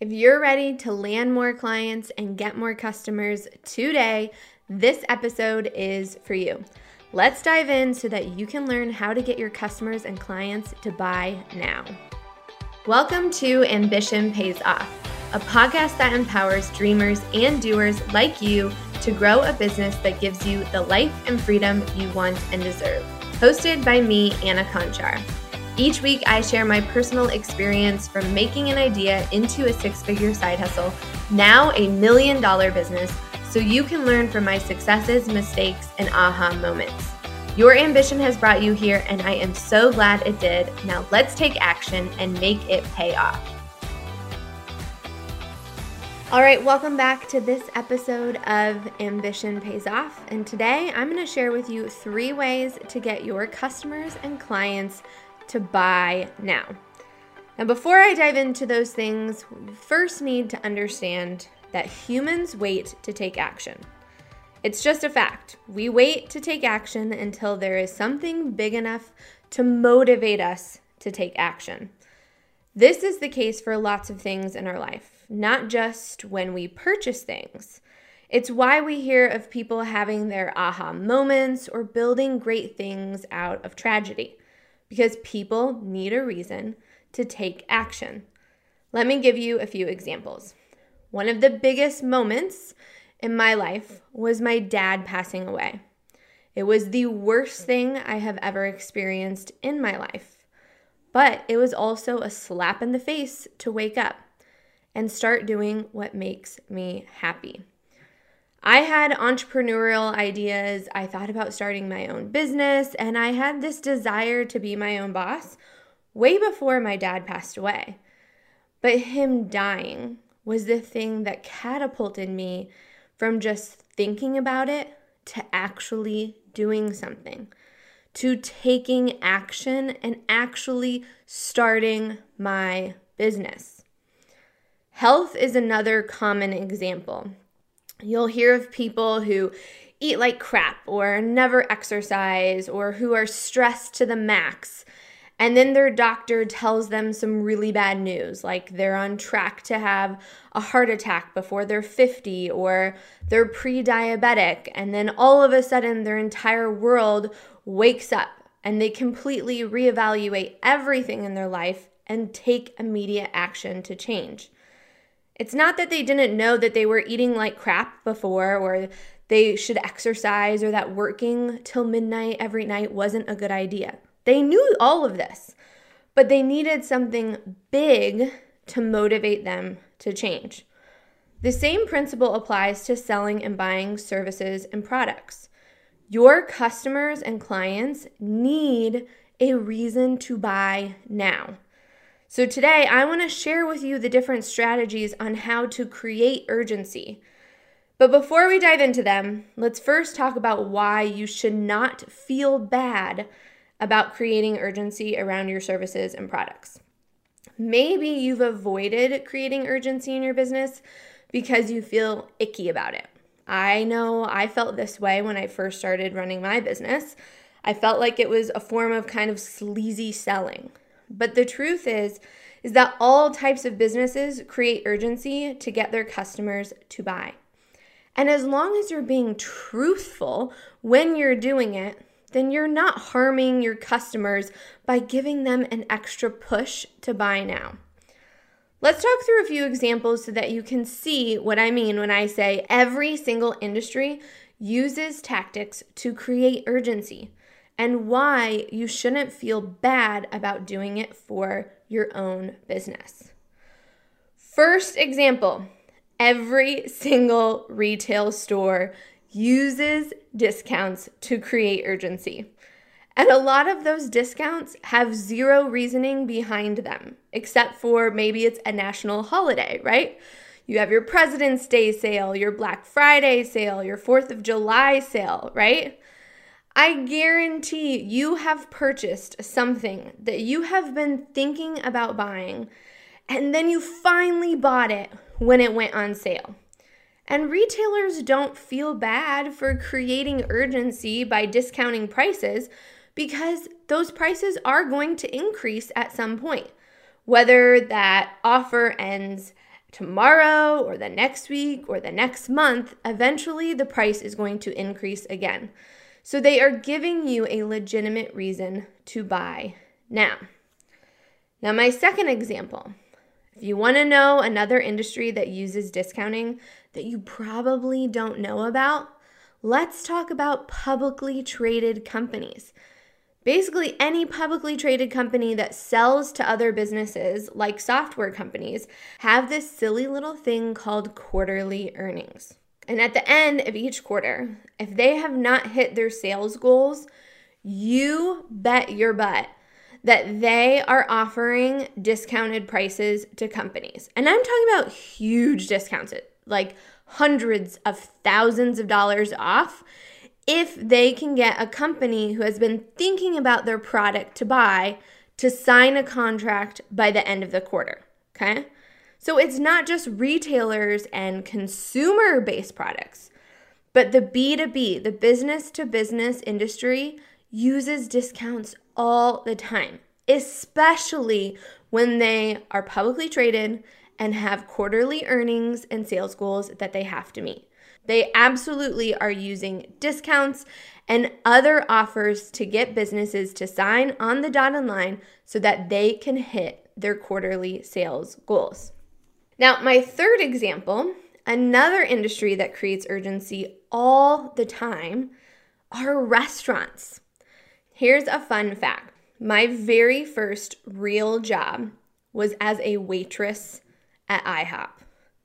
If you're ready to land more clients and get more customers today, this episode is for you. Let's dive in so that you can learn how to get your customers and clients to buy now. Welcome to Ambition Pays Off, a podcast that empowers dreamers and doers like you to grow a business that gives you the life and freedom you want and deserve. Hosted by me, Anna Conchar. Each week, I share my personal experience from making an idea into a six figure side hustle, now a million dollar business, so you can learn from my successes, mistakes, and aha moments. Your ambition has brought you here, and I am so glad it did. Now, let's take action and make it pay off. All right, welcome back to this episode of Ambition Pays Off. And today I'm going to share with you three ways to get your customers and clients to buy now. Now, before I dive into those things, we first need to understand that humans wait to take action. It's just a fact. We wait to take action until there is something big enough to motivate us to take action. This is the case for lots of things in our life, not just when we purchase things. It's why we hear of people having their aha moments or building great things out of tragedy because people need a reason to take action. Let me give you a few examples. One of the biggest moments in my life was my dad passing away. It was the worst thing I have ever experienced in my life, but it was also a slap in the face to wake up and start doing what makes me happy. I had entrepreneurial ideas. I thought about starting my own business, and I had this desire to be my own boss way before my dad passed away. But him dying was the thing that catapulted me from just thinking about it to actually doing something, to taking action and actually starting my business. Health is another common example. You'll hear of people who eat like crap or never exercise or who are stressed to the max. And then their doctor tells them some really bad news, like they're on track to have a heart attack before they're 50 or they're pre diabetic. And then all of a sudden, their entire world wakes up and they completely reevaluate everything in their life and take immediate action to change. It's not that they didn't know that they were eating like crap before or they should exercise or that working till midnight every night wasn't a good idea. They knew all of this, but they needed something big to motivate them to change. The same principle applies to selling and buying services and products. Your customers and clients need a reason to buy now. So, today I want to share with you the different strategies on how to create urgency. But before we dive into them, let's first talk about why you should not feel bad about creating urgency around your services and products. Maybe you've avoided creating urgency in your business because you feel icky about it. I know I felt this way when I first started running my business. I felt like it was a form of kind of sleazy selling. But the truth is is that all types of businesses create urgency to get their customers to buy. And as long as you're being truthful when you're doing it, then you're not harming your customers by giving them an extra push to buy now. Let's talk through a few examples so that you can see what I mean when I say every single industry uses tactics to create urgency and why you shouldn't feel bad about doing it for your own business. First example every single retail store uses discounts to create urgency. And a lot of those discounts have zero reasoning behind them, except for maybe it's a national holiday, right? You have your President's Day sale, your Black Friday sale, your 4th of July sale, right? I guarantee you have purchased something that you have been thinking about buying, and then you finally bought it when it went on sale. And retailers don't feel bad for creating urgency by discounting prices because those prices are going to increase at some point. Whether that offer ends tomorrow or the next week or the next month, eventually the price is going to increase again. So they are giving you a legitimate reason to buy now. Now, my second example if you want to know another industry that uses discounting that you probably don't know about, let's talk about publicly traded companies. Basically, any publicly traded company that sells to other businesses, like software companies, have this silly little thing called quarterly earnings. And at the end of each quarter, if they have not hit their sales goals, you bet your butt that they are offering discounted prices to companies. And I'm talking about huge discounts, like hundreds of thousands of dollars off if they can get a company who has been thinking about their product to buy to sign a contract by the end of the quarter. Okay. So it's not just retailers and consumer based products, but the B2B, the business to business industry uses discounts all the time, especially when they are publicly traded and have quarterly earnings and sales goals that they have to meet. They absolutely are using discounts and other offers to get businesses to sign on the dotted line so that they can hit their quarterly sales goals. Now, my third example, another industry that creates urgency all the time, are restaurants. Here's a fun fact my very first real job was as a waitress at IHOP.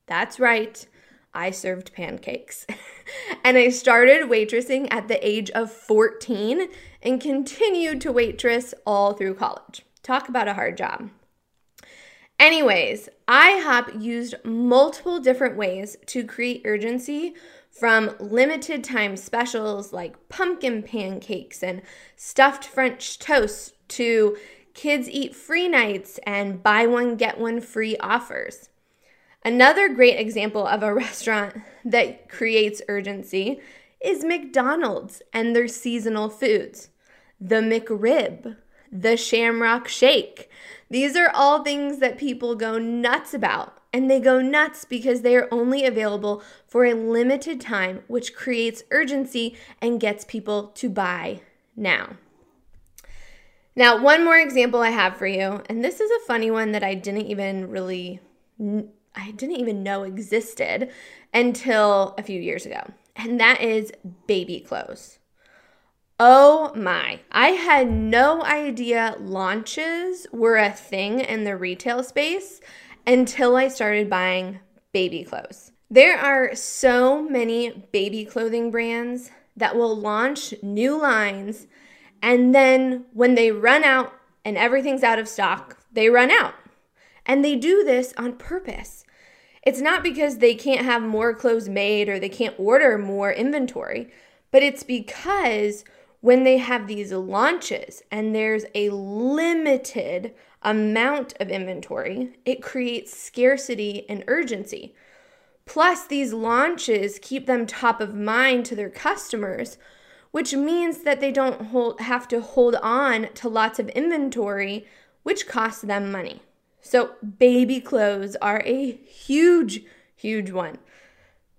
That's right. I served pancakes. and I started waitressing at the age of 14 and continued to waitress all through college. Talk about a hard job. Anyways, IHOP used multiple different ways to create urgency from limited time specials like pumpkin pancakes and stuffed French toast to kids eat free nights and buy one, get one free offers. Another great example of a restaurant that creates urgency is McDonald's and their seasonal foods. The McRib, the Shamrock Shake. These are all things that people go nuts about. And they go nuts because they are only available for a limited time, which creates urgency and gets people to buy now. Now, one more example I have for you, and this is a funny one that I didn't even really I didn't even know existed until a few years ago, and that is baby clothes. Oh my, I had no idea launches were a thing in the retail space until I started buying baby clothes. There are so many baby clothing brands that will launch new lines, and then when they run out and everything's out of stock, they run out. And they do this on purpose. It's not because they can't have more clothes made or they can't order more inventory, but it's because when they have these launches and there's a limited amount of inventory, it creates scarcity and urgency. Plus, these launches keep them top of mind to their customers, which means that they don't hold, have to hold on to lots of inventory, which costs them money. So, baby clothes are a huge, huge one.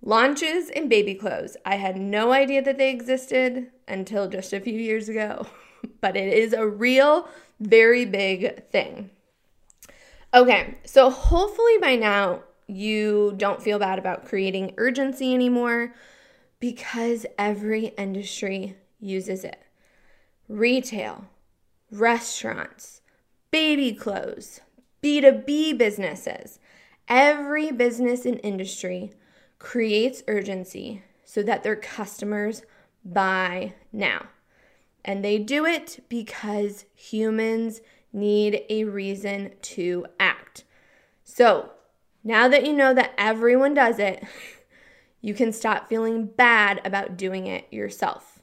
Launches in baby clothes. I had no idea that they existed until just a few years ago, but it is a real, very big thing. Okay, so hopefully by now you don't feel bad about creating urgency anymore because every industry uses it retail, restaurants, baby clothes, B2B businesses. Every business and industry creates urgency so that their customers buy now. And they do it because humans need a reason to act. So, now that you know that everyone does it, you can stop feeling bad about doing it yourself.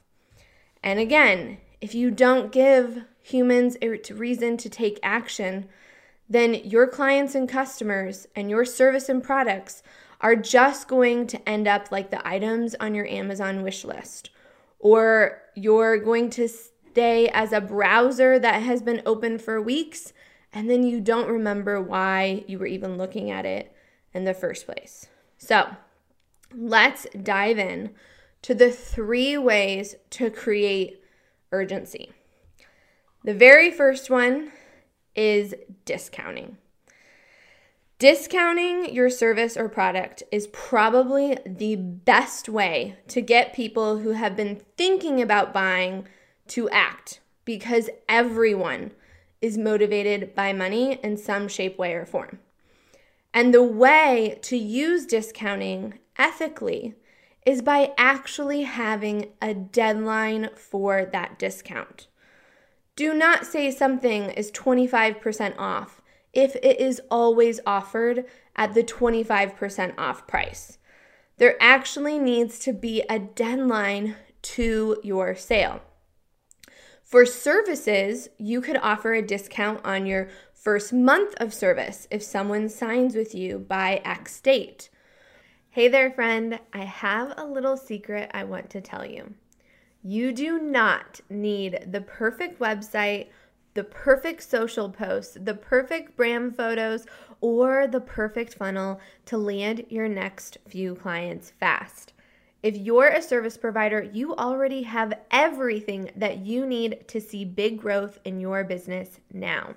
And again, if you don't give humans a reason to take action, then your clients and customers and your service and products are just going to end up like the items on your Amazon wish list. Or you're going to stay as a browser that has been open for weeks and then you don't remember why you were even looking at it in the first place. So, let's dive in to the three ways to create urgency. The very first one is discounting. Discounting your service or product is probably the best way to get people who have been thinking about buying to act because everyone is motivated by money in some shape, way, or form. And the way to use discounting ethically is by actually having a deadline for that discount. Do not say something is 25% off if it is always offered at the 25% off price. There actually needs to be a deadline to your sale. For services, you could offer a discount on your first month of service if someone signs with you by X date. Hey there, friend. I have a little secret I want to tell you. You do not need the perfect website the perfect social post, the perfect brand photos, or the perfect funnel to land your next few clients fast. If you're a service provider, you already have everything that you need to see big growth in your business now.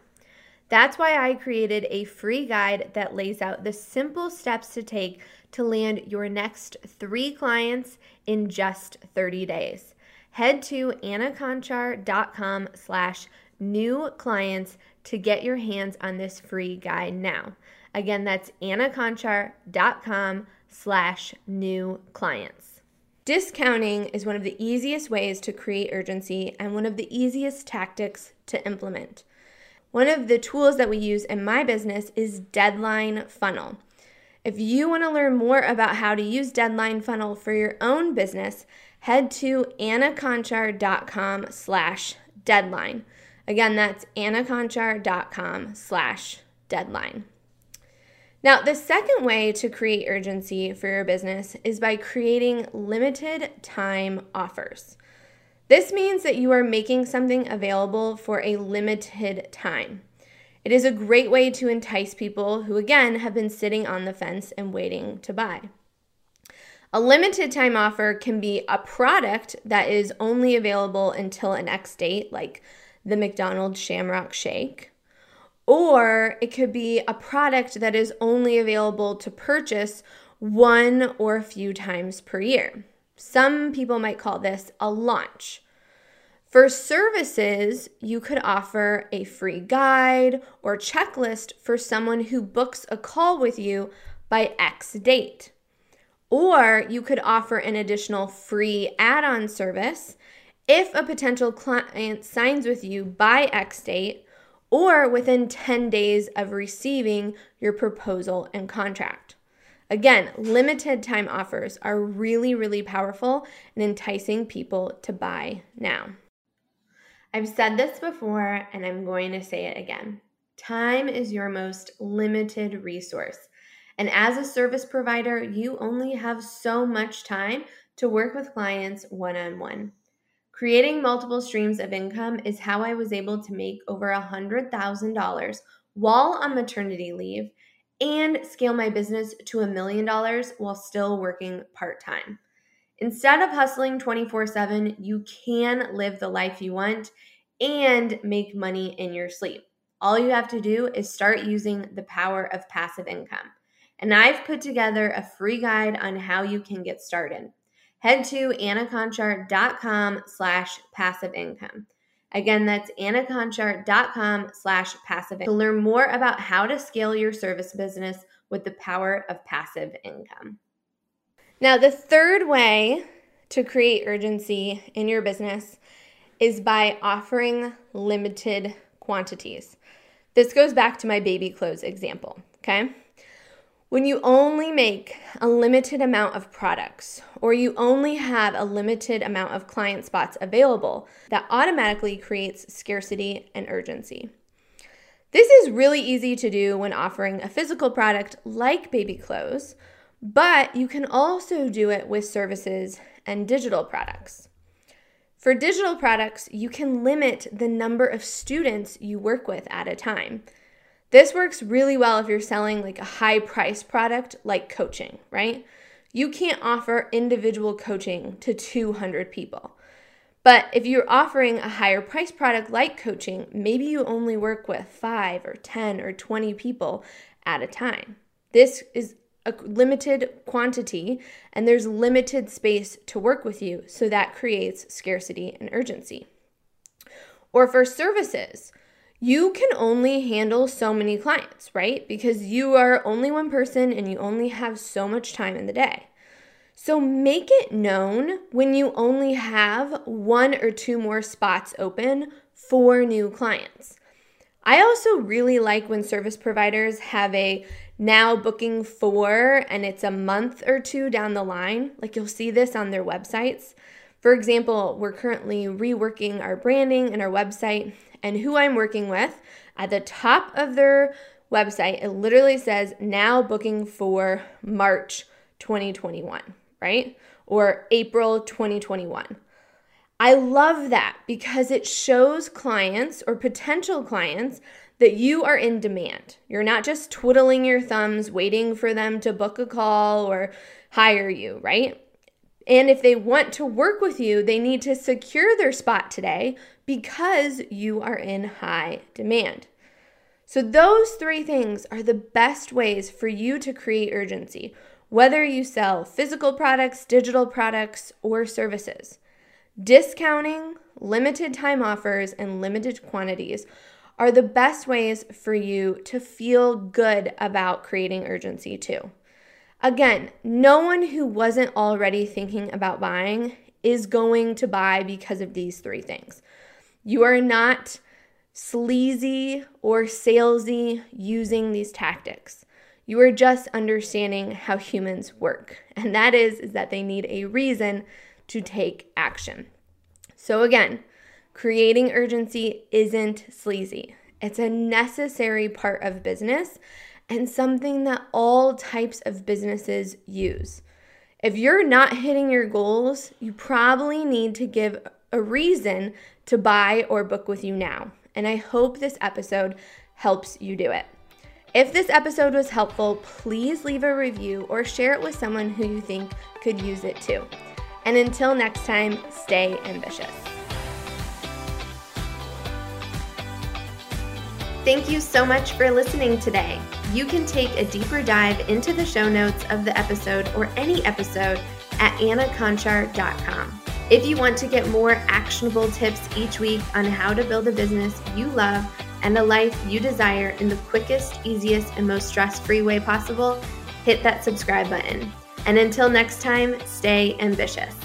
That's why I created a free guide that lays out the simple steps to take to land your next three clients in just 30 days. Head to annaconchar.com slash new clients to get your hands on this free guide now. Again, that's annaconchar.com slash new clients. Discounting is one of the easiest ways to create urgency and one of the easiest tactics to implement. One of the tools that we use in my business is Deadline Funnel. If you want to learn more about how to use Deadline Funnel for your own business, head to annaconchar.com slash deadline. Again, that's annaconchar.com slash deadline. Now, the second way to create urgency for your business is by creating limited time offers. This means that you are making something available for a limited time. It is a great way to entice people who, again, have been sitting on the fence and waiting to buy. A limited time offer can be a product that is only available until an X date, like the McDonald's Shamrock Shake. Or it could be a product that is only available to purchase one or a few times per year. Some people might call this a launch. For services, you could offer a free guide or checklist for someone who books a call with you by X date. Or you could offer an additional free add on service if a potential client signs with you by X date or within 10 days of receiving your proposal and contract. Again, limited time offers are really, really powerful in enticing people to buy now. I've said this before and I'm going to say it again. Time is your most limited resource. And as a service provider, you only have so much time to work with clients one on one. Creating multiple streams of income is how I was able to make over $100,000 while on maternity leave and scale my business to a million dollars while still working part time. Instead of hustling 24 7, you can live the life you want and make money in your sleep. All you have to do is start using the power of passive income. And I've put together a free guide on how you can get started head to annaconchar.com slash passive income. Again, that's annaconchar.com slash passive to learn more about how to scale your service business with the power of passive income. Now, the third way to create urgency in your business is by offering limited quantities. This goes back to my baby clothes example, okay? When you only make a limited amount of products or you only have a limited amount of client spots available, that automatically creates scarcity and urgency. This is really easy to do when offering a physical product like baby clothes, but you can also do it with services and digital products. For digital products, you can limit the number of students you work with at a time. This works really well if you're selling like a high price product like coaching, right? You can't offer individual coaching to 200 people. But if you're offering a higher price product like coaching, maybe you only work with 5 or 10 or 20 people at a time. This is a limited quantity and there's limited space to work with you, so that creates scarcity and urgency. Or for services, you can only handle so many clients, right? Because you are only one person and you only have so much time in the day. So make it known when you only have one or two more spots open for new clients. I also really like when service providers have a now booking for and it's a month or two down the line. Like you'll see this on their websites. For example, we're currently reworking our branding and our website, and who I'm working with at the top of their website, it literally says now booking for March 2021, right? Or April 2021. I love that because it shows clients or potential clients that you are in demand. You're not just twiddling your thumbs waiting for them to book a call or hire you, right? And if they want to work with you, they need to secure their spot today because you are in high demand. So, those three things are the best ways for you to create urgency, whether you sell physical products, digital products, or services. Discounting, limited time offers, and limited quantities are the best ways for you to feel good about creating urgency too. Again, no one who wasn't already thinking about buying is going to buy because of these three things. You are not sleazy or salesy using these tactics. You are just understanding how humans work. And that is, is that they need a reason to take action. So again, creating urgency isn't sleazy. It's a necessary part of business and something that all types of businesses use. If you're not hitting your goals, you probably need to give a reason to buy or book with you now. And I hope this episode helps you do it. If this episode was helpful, please leave a review or share it with someone who you think could use it too. And until next time, stay ambitious. Thank you so much for listening today. You can take a deeper dive into the show notes of the episode or any episode at annaconchar.com. If you want to get more actionable tips each week on how to build a business you love and a life you desire in the quickest, easiest, and most stress free way possible, hit that subscribe button. And until next time, stay ambitious.